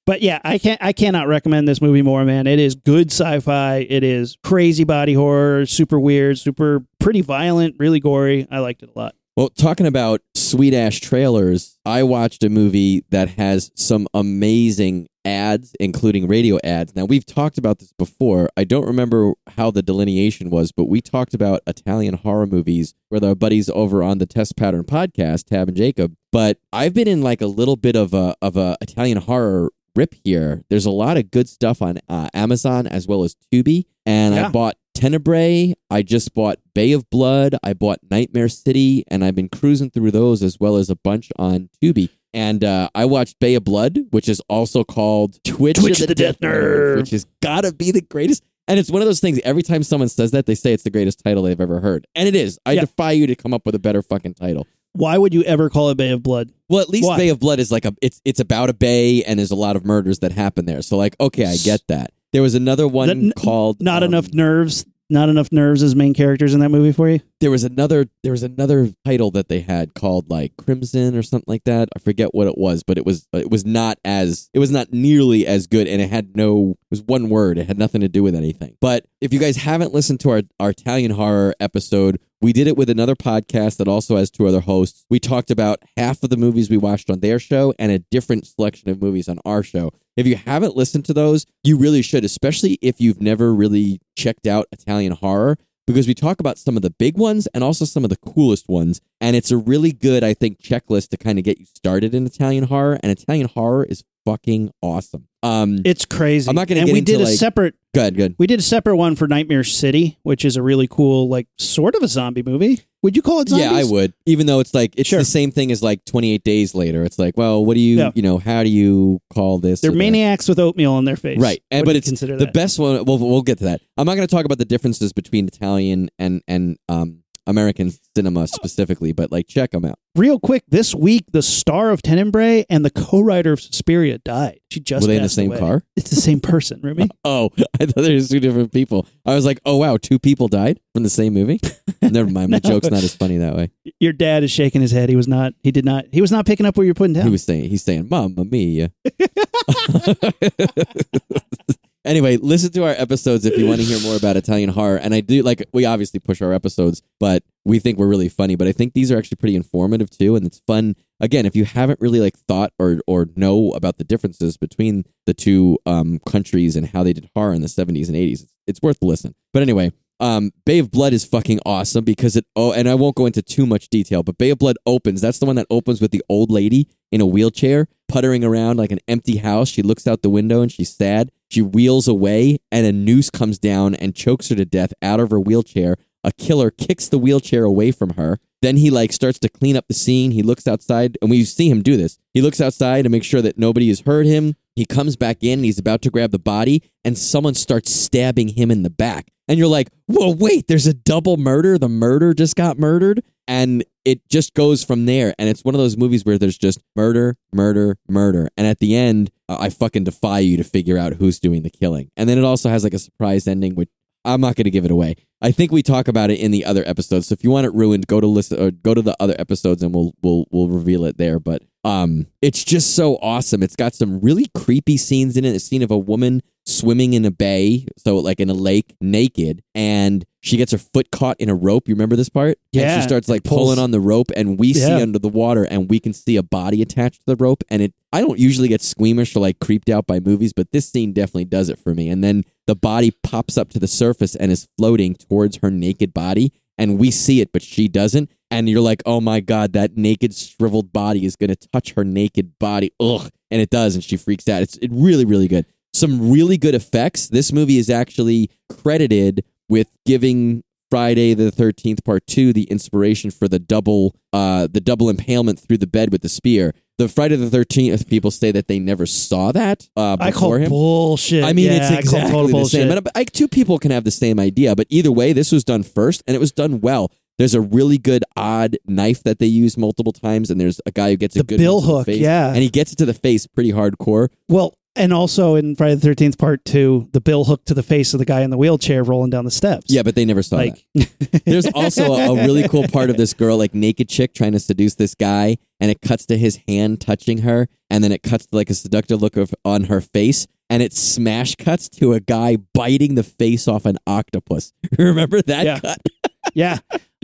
But yeah i can't i cannot recommend this movie more man it is good sci-fi it is crazy body horror super weird super pretty violent really gory i liked it a lot Well, talking about sweet ash trailers, I watched a movie that has some amazing ads, including radio ads. Now, we've talked about this before. I don't remember how the delineation was, but we talked about Italian horror movies with our buddies over on the Test Pattern podcast, Tab and Jacob. But I've been in like a little bit of a of a Italian horror rip here. There's a lot of good stuff on uh, Amazon as well as Tubi, and I bought Tenebrae. I just bought Bay of Blood. I bought Nightmare City, and I've been cruising through those as well as a bunch on Tubi. And uh, I watched Bay of Blood, which is also called Twitch, Twitch of the, Death Nerve, which has got to be the greatest. And it's one of those things. Every time someone says that, they say it's the greatest title they've ever heard, and it is. I Yeah. defy you to come up with a better fucking title. Why would you ever call it bay of blood Well, at least Why? Bay of Blood is like a it's it's about a bay and there's a lot of murders that happen there. So like, okay, I get that. There was another one n- called not um, enough nerves not enough nerves as main characters in that movie for you There was another there was another title that they had called like Crimson or something like that. I forget what it was, but it was it was not as it was not nearly as good and it had no it was one word. It had nothing to do with anything. But if you guys haven't listened to our, our Italian horror episode, we did it with another podcast that also has two other hosts. We talked about half of the movies we watched on their show and a different selection of movies on our show. If you haven't listened to those, you really should, especially if you've never really checked out Italian horror, because we talk about some of the big ones and also some of the coolest ones. And it's a really good, I think, checklist to kind of get you started in Italian horror. And Italian horror is fucking awesome. Um, it's crazy I'm not gonna and get we did a like- separate good, good. we did a separate one for nightmare city which is a really cool like sort of a zombie movie would you call it zombies Yeah, I would. Even though it's like it's Sure. the same thing as like 28 days later. It's like, well, what do you, Yeah. you know, how do you call this? they're or that? maniacs with oatmeal on their face Right, and What but you it's consider the that best one. We'll we'll get to that. I'm not going to talk about the differences between Italian and and um American cinema specifically, but like check them out. real quick this week the star of tenebrae and the co-writer of Suspiria died she just Were they in the same away. car? it's the same person Ruby. (laughs) Oh, (laughs) I thought there was two different people. I was like, oh wow, two people died from the same movie. (laughs) Never mind, my No. joke's not as funny that way. your dad is shaking his head he was not he did not he was not picking up what you're putting down He was saying, he's saying, "Mamma mia." Anyway, listen to our episodes if you want to hear more about Italian horror. And I do like we obviously push our episodes, but we think we're really funny. But I think these are actually pretty informative too, and it's fun. again, if you haven't really like thought or or know about the differences between the two um, countries and how they did horror in the 70s and 80s, it's, worth a listen. But anyway, um, Bay of Blood is fucking awesome because it. Oh, and I won't go into too much detail, but Bay of Blood opens. That's the one that opens with the old lady in a wheelchair puttering around like an empty house. She looks out the window and she's sad. She wheels away, and a noose comes down and chokes her to death out of her wheelchair. A killer kicks the wheelchair away from her. Then he like starts to clean up the scene. He looks outside, and we see him do this. He looks outside to make sure that nobody has heard him. He comes back in. And he's about to grab the body, and someone starts stabbing him in the back. And you're like, "Whoa, wait! There's a double murder. The murder just got murdered." And it just goes from there. And it's one of those movies where there's just murder, murder, murder. And at the end, uh, I fucking defy you to figure out who's doing the killing. And then it also has like a surprise ending, which I'm not going to give it away. I think we talk about it in the other episodes. So if you want it ruined, go to listen or go to the other episodes and we'll we'll we'll reveal it there. But um, it's just so awesome. It's got some really creepy scenes in it. A scene of a woman swimming in a bay, so like in a lake, naked, and she gets her foot caught in a rope. You remember this part? And Yeah, she starts like pulling on the rope, and we see under the water, and we can see a body attached to the rope. And it, I don't usually get squeamish or like creeped out by movies, but this scene definitely does it for me. And then the body pops up to the surface and is floating towards her naked body, and we see it, but she doesn't. And you're like, oh my god, that naked shriveled body is gonna touch her naked body. Ugh, and it does, and she freaks out. It's it really, really good. Some really good effects. This movie is actually credited with giving Friday the Thirteenth Part Two the inspiration for the double, uh, the double impalement through the bed with the spear. The Friday the Thirteenth people say that they never saw that uh, I call him. bullshit. I mean, Yeah, it's exactly the same. I, I- two people can have the same idea, but either way, this was done first, and it was done well. There's a really good odd knife that they use multiple times, and there's a guy who gets a The good bill hook, face, yeah. and he gets it to the face pretty hardcore. Well, and also in Friday the Thirteenth Part Two, the bill hooked to the face of the guy in the wheelchair rolling down the steps. Yeah, but they never saw like that. There's also a, a really cool part of this girl, like naked chick, trying to seduce this guy, and it cuts to his hand touching her, and then it cuts to like a seductive look of, on her face, and it smash cuts to a guy biting the face off an octopus. (laughs) Remember that Yeah. cut? Yeah.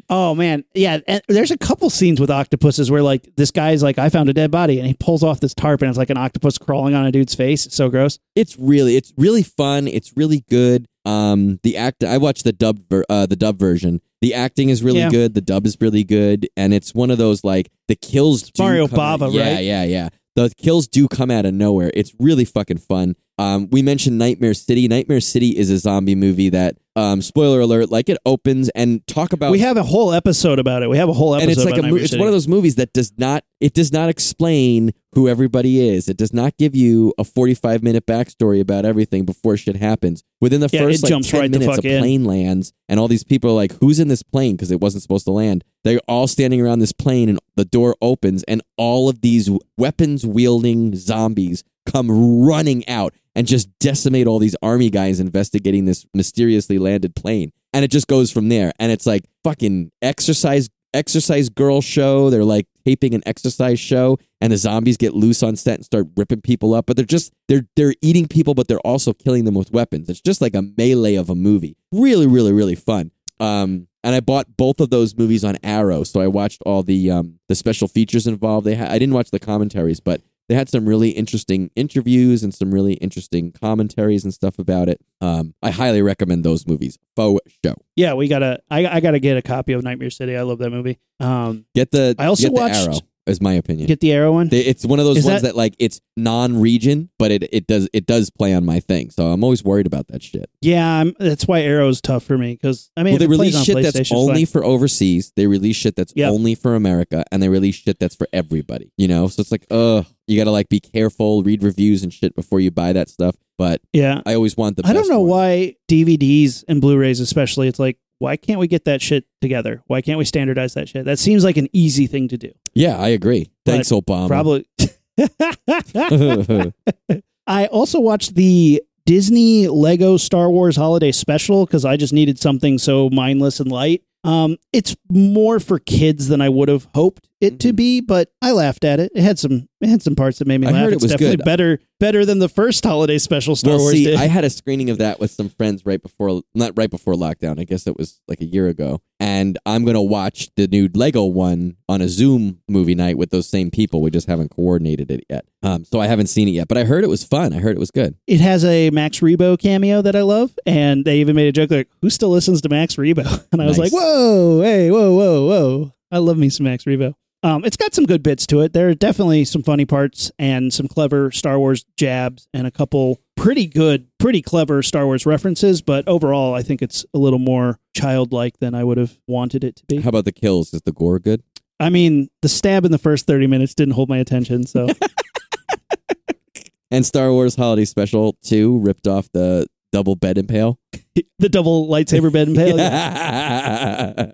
Oh man, yeah. And there's a couple scenes with octopuses where like this guy's like, I found a dead body, and he pulls off this tarp, and it's like an octopus crawling on a dude's face. It's so gross. It's really, it's really fun. It's really good. Um, the act, I watched the dub, ver- uh, the dub version. The acting is really Yeah. good. The dub is really good, and it's one of those like the kills. do Mario come Bava, yeah, right? Yeah, yeah, The kills do come out of nowhere. It's really fucking fun. Um, we mentioned Nightmare City. Nightmare City is a zombie movie that, um, spoiler alert, like it opens and talk about we have a whole episode about it. We have a whole episode. and it's like a mo- it's one of those movies that does not it does not explain who everybody is. It does not give you a 45 minute backstory about everything before shit happens. Within the Yeah, first like 10 right the minutes, a in. plane lands and all these people are like, "Who's in this plane?" because it wasn't supposed to land. They're all standing around this plane and the door opens and all of these weapons wielding zombies come running out and just decimate all these army guys investigating this mysteriously landed plane. And it just goes from there. And it's like fucking exercise exercise girl show. They're like taping an exercise show and the zombies get loose on set and start ripping people up. But they're just they're they're eating people, but they're also killing them with weapons. It's just like a melee of a movie. Really, really, really fun. Um and I bought both of those movies on Arrow, so I watched all the um, the special features involved. They ha- I didn't watch the commentaries, but they had some really interesting interviews and some really interesting commentaries and stuff about it. Um, I highly recommend those movies. Faux show. yeah, we gotta. I, I gotta get a copy of Nightmare City. I love that movie. Um, Get the I also watched- Arrow. Is my opinion. get the Arrow one. They- it's one of those Is ones that- that, like it's non-region, but it it does it does play on my thing. So I'm always worried about that shit. yeah, I'm, that's why Arrow's tough for me because I mean, well, they it plays release on shit that's only fine. for overseas. They release shit that's Yep. only for America, and they release shit that's for everybody. You know, so it's like, ugh, you got to like be careful, read reviews and shit before you buy that stuff. But yeah. I always want the. I don't best know one. why DVDs and Blu-rays, especially, it's like why can't we get that shit together? Why can't we standardize that shit? That seems like an easy thing to do. Yeah, I agree. Thanks, Obama. Probably. (laughs) (laughs) I also watched the Disney Lego Star Wars Holiday Special because I just needed something so mindless and light. Um, it's more for kids than I would have hoped it to Mhm. be, but I laughed at it. It had some it had some parts that made me I laugh. heard it it's was definitely good. better better than the first holiday special Star well, Wars see, did. I had a screening of that with some friends right before, not right before lockdown. I guess it was like a year ago. And I'm gonna watch the new Lego one on a Zoom movie night with those same people. We just haven't coordinated it yet, um, so I haven't seen it yet. But I heard it was fun. I heard it was good. it has a Max Rebo cameo that I love, and they even made a joke like, "Who still listens to Max Rebo?" (laughs) And I was like, "Whoa, hey, whoa, whoa, whoa!" I love me some Max Rebo. Um, it's got some good bits to it. There are definitely some funny parts and some clever Star Wars jabs and a couple pretty good, pretty clever Star Wars references. But overall, I think it's a little more childlike than I would have wanted it to be. How about the kills? Is the gore good? I mean, the stab in the first thirty minutes didn't hold my attention, so (laughs) And Star Wars Holiday Special Two ripped off the double bed impale. (laughs) the double lightsaber bed impale. pale. Yeah.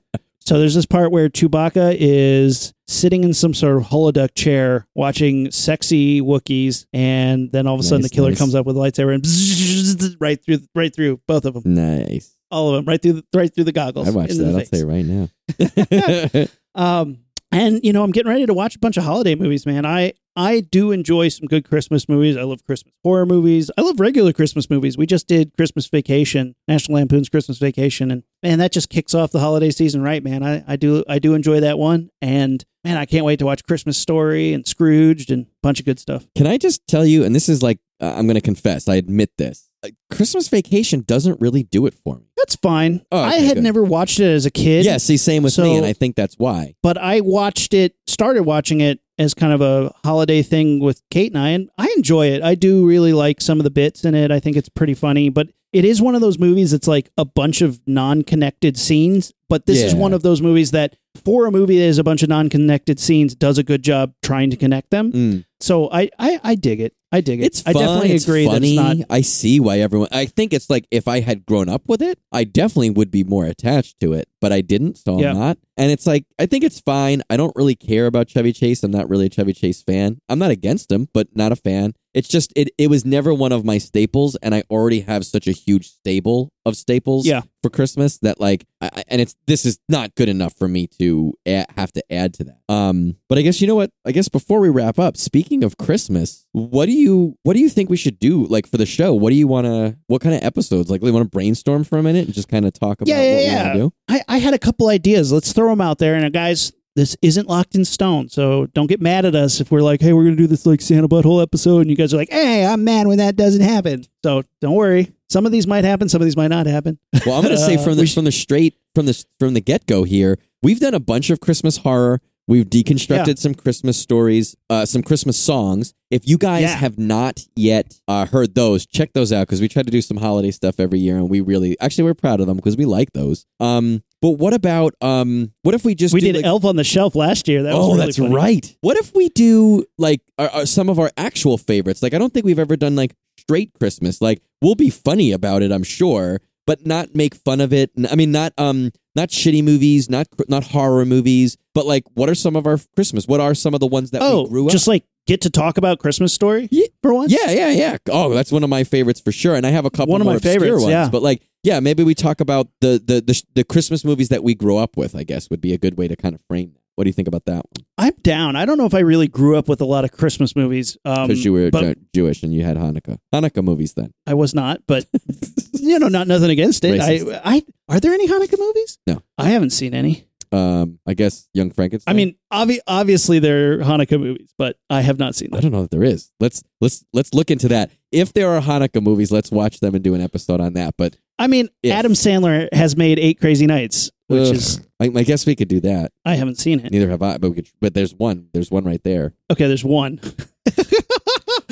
(laughs) So there's this part where Chewbacca is sitting in some sort of holodeck chair watching sexy Wookiees, and then all of a sudden Nice, the killer nice. comes up with a lightsaber and bzzz, (laughs) right through, right through both of them, nice. all of them, right through, the, right through the goggles. I watched that. I'll face. tell you right now. (laughs) (laughs) Um, and you know, I'm getting ready to watch a bunch of holiday movies, man. I I do enjoy some good Christmas movies. I love Christmas horror movies. I love regular Christmas movies. We just did Christmas Vacation, National Lampoon's Christmas Vacation, and man, that just kicks off the holiday season, right, man? I, I do I do enjoy that one, and man, I can't wait to watch Christmas Story and Scrooged and a bunch of good stuff. Can I just tell you, and this is like, uh, I'm to confess, I admit this. Uh, Christmas Vacation doesn't really do it for me. That's fine. Oh, okay, I had good. never watched it as a kid. Yeah, see, same with So- me, and I think that's why. but I watched it, started watching it as kind of a holiday thing with Kate and I, and I enjoy it. I do really like some of the bits in it. I think it's pretty funny, but it is one of those movies that's like a bunch of non connected scenes. But this is one of those movies that, for a movie that is a bunch of non connected scenes, does a good job trying to connect them. Mm. So I, I, I dig it. I dig it. It's I fun. definitely it's agree funny. that it's not. I see why everyone. I think it's like if I had grown up with it, I definitely would be more attached to it. But I didn't, so Yeah. I'm not. And it's like I think it's fine. I don't really care about Chevy Chase. I'm not really a Chevy Chase fan. I'm not against him, but not a fan. It's just it. It was never one of my staples, and I already have such a huge stable of staples. Yeah. For Christmas, that like, I, I- and it's this is not good enough for me to a- have to add to that. Um, but I guess you know what? I guess before we wrap up, speaking of Christmas, what do you what do you think we should do like for the show? What do you want to? What kind of episodes? Like, we want to brainstorm for a minute and just kind of talk about Yeah, yeah, what yeah. want do. I, I had a couple ideas. Let's throw them out there. And uh, guys, this isn't locked in stone. So don't get mad at us if we're like, hey, we're going to do this like Santa Butthole episode. And you guys are like, hey, I'm mad when that doesn't happen. So don't worry. Some of these might happen. Some of these might not happen. Well, I'm going to say (laughs) Uh, from the from the straight from the from the get go here, we've done a bunch of Christmas horror. We've deconstructed Yeah. some Christmas stories, uh, some Christmas songs. If you guys Yeah. have not yet uh, heard those, check those out because we try to do some holiday stuff every year, and we really, actually, we're proud of them because we like those. Um, but what about um, what if we just we did like, Elf on the Shelf last year. That was oh, really that's funny. right. What if we do like our, our, some of our actual favorites? Like, I don't think we've ever done like straight Christmas. Like, we'll be funny about it, I'm sure, but not make fun of it. I mean, not um, not shitty movies, not not horror movies, but like, what are some of our Christmas? What are some of the ones that Oh, we grew up? just like get to talk about Christmas story Yeah. for once. yeah, yeah, yeah. Oh, that's one of my favorites for sure. And I have a couple One of my favorites, ones. yeah. But like, yeah, maybe we talk about the, the the the Christmas movies that we grew up with. I guess would be a good way to kind of frame. What do you think about that one? I'm down. I don't know if I really grew up with a lot of Christmas movies. Um, Because you were but Ju- Jewish and you had Hanukkah. Hanukkah movies then. I was not, but (laughs) you know, not nothing against it. Racist. I, I, are there any Hanukkah movies? No. I haven't seen any. Um, I guess Young Frankenstein. I mean, obvi- obviously they're Hanukkah movies, but I have not seen them. I don't know if there is. Let's let's let's look into that. If there are Hanukkah movies, let's watch them and do an episode on that. But I mean, If. Adam Sandler has made Eight Crazy Nights, which ugh, is I, I guess we could do that. I haven't seen it. Neither have I. But we could. But there's one. There's one right there. Okay, there's one. (laughs)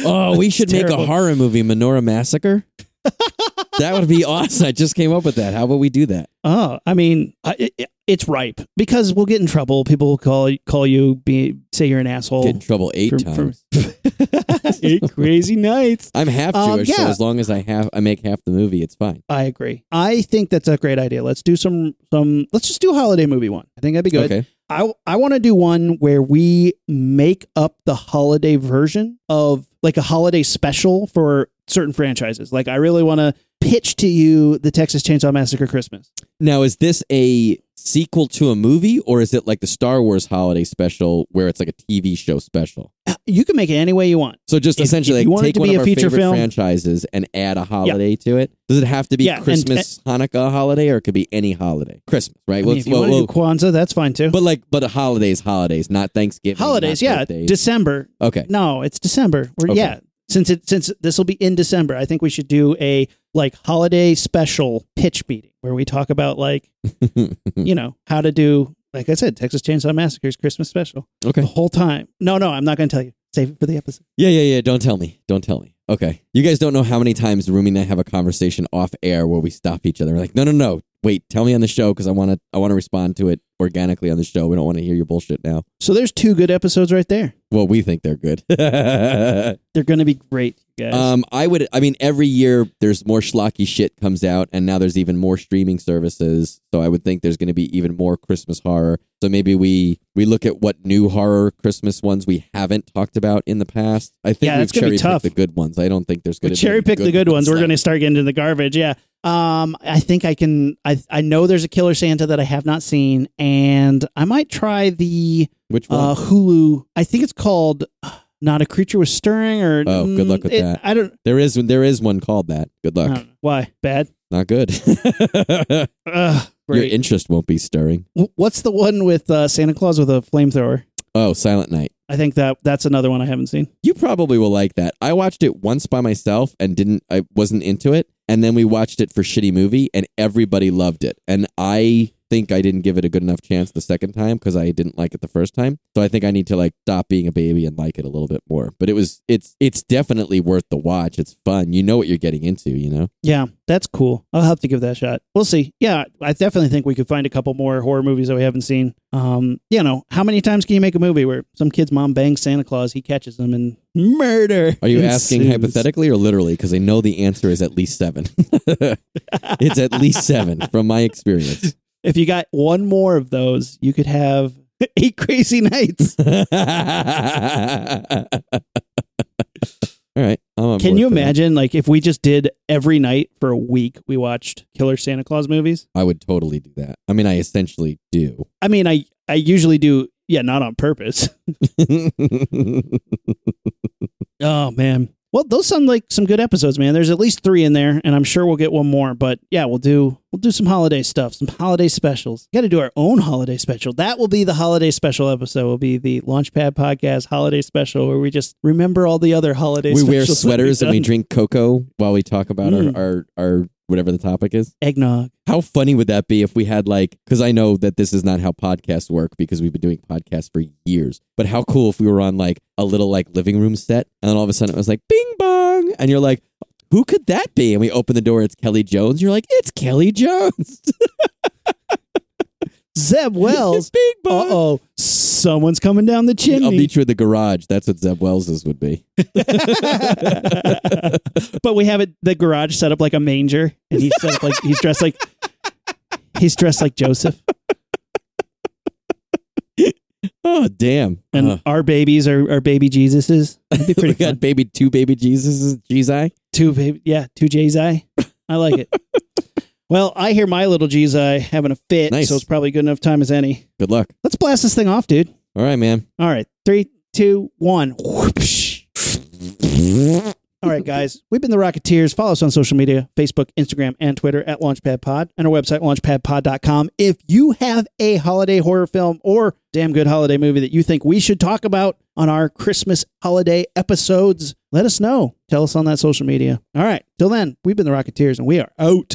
Oh, we It's should make a horror movie, Menorah Massacre. (laughs) that would be awesome. I just came up with that. How about we do that? Oh, I mean, I, it, it's ripe because we'll get in trouble. People will call call you, be say you're an asshole. Get in trouble eight for- for- times. (laughs) Eight Crazy Nights. I'm half Um, Jewish, so as long as I have I make half the movie, it's fine. I agree. I think that's a great idea. Let's do some some. Let's just do a holiday movie one. I think that'd be good. Okay. I I want to do one where we make up the holiday version of like a holiday special for certain franchises. Like I really want to pitch to you the Texas Chainsaw Massacre Christmas. Now, is this a sequel to a movie, or is it like the Star Wars holiday special where it's like a TV show special? Uh, you can make it any way you want. So just If- essentially, if like, take to one be of a our favorite film- franchises and add a holiday to it. Does it have to be Yeah, and- Christmas, Hanukkah holiday, or it could be any holiday? Christmas, right? I Well, mean, if you well, want to well, do Kwanzaa, that's fine too. but like, but holidays, holidays, not Thanksgiving. Holidays, not yeah, birthdays. December. okay. No, it's December. We're, Okay. Yeah, since it since this will be in December, I think we should do a like holiday special pitch meeting where we talk about like (laughs) you know how to do like I said, Texas Chainsaw Massacre's Christmas special okay. the whole time. No, no, I'm not going to tell you. Save it for the episode. Yeah, yeah, yeah. Don't tell me. Don't tell me. Okay. You guys don't know how many times Rumi and I have a conversation off air where we stop each other. We're like, no, no, no. Wait, tell me on the show because I want to. I want to respond to it organically on the show. We don't want to hear your bullshit now. So there's two good episodes right there. Well, we think they're good. (laughs) They're going to be great, guys. um, I would. I mean, every year there's more schlocky shit comes out, and now there's even more streaming services. So I would think there's going to be even more Christmas horror. So maybe we we look at what new horror Christmas ones we haven't talked about in the past. I think Yeah, we've cherry tough. picked the good ones. I don't think there's going to cherry pick the good ones. We're going to start getting into the garbage. Yeah. Um, I think I can. I I know there's a Killer Santa that I have not seen, and I might try the Which one? uh, Hulu. I think it's called uh, (sighs) "Not a Creature Was Stirring." Or Oh, good luck with it- that. I don't. There is there is one called that. Good luck. don't. Why bad? Not good. (laughs) (laughs) Ugh, Your interest won't be stirring. What's the one with uh, Santa Claus with a flamethrower? Oh, Silent Night. I think that that's another one I haven't seen. You probably will like that. I watched it once by myself and didn't I wasn't into it. And then we watched it for shitty movie and everybody loved it. And I think I didn't give it a good enough chance the second time because I didn't like it the first time. So I think I need to like stop being a baby and like it a little bit more. But it was it's it's definitely worth the watch. It's fun. You know what you're getting into, you know? Yeah, that's cool. I'll have to give that a shot. We'll see. Yeah, I definitely think we could find a couple more horror movies that we haven't seen. Um, you know, how many times can you make a movie where some kid's mom bangs Santa Claus, he catches them, and murder? Are you asking ensues? hypothetically or literally? Because I know the answer is at least seven. (laughs) it's at least seven from my experience. If you got one more of those, you could have (laughs) eight crazy nights. (laughs) All right. Can you imagine, like, if we just did every night for a week, we watched Killer Santa Claus movies? I would totally do that. I mean, I essentially do. I mean, I I usually do. Yeah, not on purpose. (laughs) Oh man. Well, those sound like some good episodes, man. There's at least three in there, and I'm sure we'll get one more. But yeah, we'll do we'll do some holiday stuff, some holiday specials. Got to do our own holiday special. That will be the holiday special episode. Will be the Launchpad Podcast holiday special, where we just remember all the other holiday. we wear sweaters and we drink cocoa while we talk about Mm. our, our, our whatever the topic is. eggnog. How funny would that be if we had like, because I know that this is not how podcasts work because we've been doing podcasts for years. But how cool if we were on like a little like living room set and then all of a sudden it was like bing bong and you're like, who could that be? And we open the door, it's Kelly Jones. You're like, it's Kelly Jones. (laughs) Zeb Wells. bing uh bong. oh, someone's coming down the chimney. I'll chimney. meet you at the garage. That's what Zeb Wells's would be. (laughs) but we have it the garage set up like a manger, and he's set up like he's dressed like he's dressed like Joseph. Oh damn! And Uh, our babies are, are baby Jesuses. That'd be (laughs) we got fun. baby two baby Jesus Jesus. Two baby, yeah, two J's I. I like it. (laughs) well, I hear my little G's I having a fit, Nice. so it's probably good enough time as any. Good luck. Let's blast this thing off, dude. All right, man. All right, three, two, one. Whoopsh. All right, guys. We've been the Rocketeers. Follow us on social media Facebook, Instagram, and Twitter at LaunchpadPod and our website, launchpadpod.com. If you have a holiday horror film or damn good holiday movie that you think we should talk about on our Christmas holiday episodes, let us know. Tell us on that social media. All right. Till then, we've been the Rocketeers and we are out.